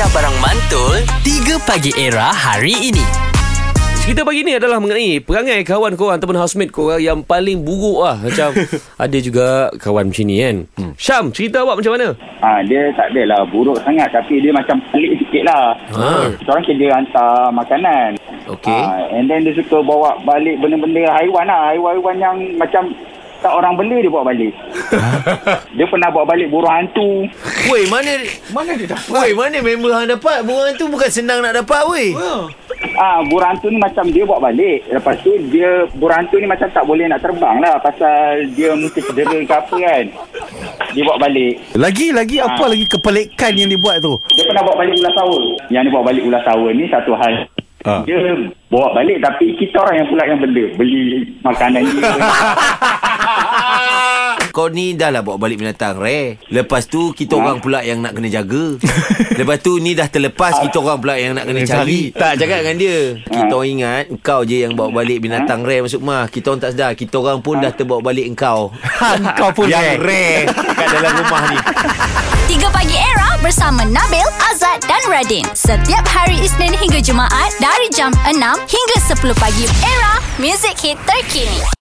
Aisyah Barang Mantul 3 Pagi Era hari ini Cerita pagi ni adalah mengenai perangai kawan korang ataupun housemate korang yang paling buruk lah. Macam ada juga kawan macam ni kan. Hmm. Syam, cerita awak macam mana? Ha, dia tak adalah buruk sangat tapi dia macam pelik sikit lah. Ha. Kita orang kerja hantar makanan. Okey. Ha, and then dia suka bawa balik benda-benda haiwan lah. Haiwan-haiwan yang macam tak orang bela dia bawa balik. dia pernah bawa balik burung hantu. Woi, mana mana dia dapat? Woi, mana member hang dapat? Burung tu bukan senang nak dapat, woi. Ah, ha, burung hantu ni macam dia bawa balik. Lepas tu dia burung hantu ni macam tak boleh nak terbang lah pasal dia mesti cedera ke apa kan. Dia bawa balik. Lagi-lagi apa Ah. lagi kepelikan yang dibuat tu? Dia pernah bawa balik ulas sawa. Yang dia bawa balik ulas sawa ni satu hal. Ah. Dia bawa balik tapi kita orang yang pula yang benda. Beli makanan dia. Kau ni dah lah bawa balik binatang rare. Lepas tu kita orang pula yang nak kena jaga. Lepas tu ni dah terlepas kita orang pula yang nak kena cari. Tak cakap dengan dia. Kita orang ingat kau je yang bawa balik binatang rare masuk rumah. Kita orang tak sedar. Kita orang pun dah terbawa balik engkau. Kau pun yang rare kat dalam rumah ni. 3 Pagi Era bersama Nabil, Azad dan Radin. Setiap hari Isnin hingga Jumaat dari jam 6 hingga 10 pagi. Era, music hit terkini.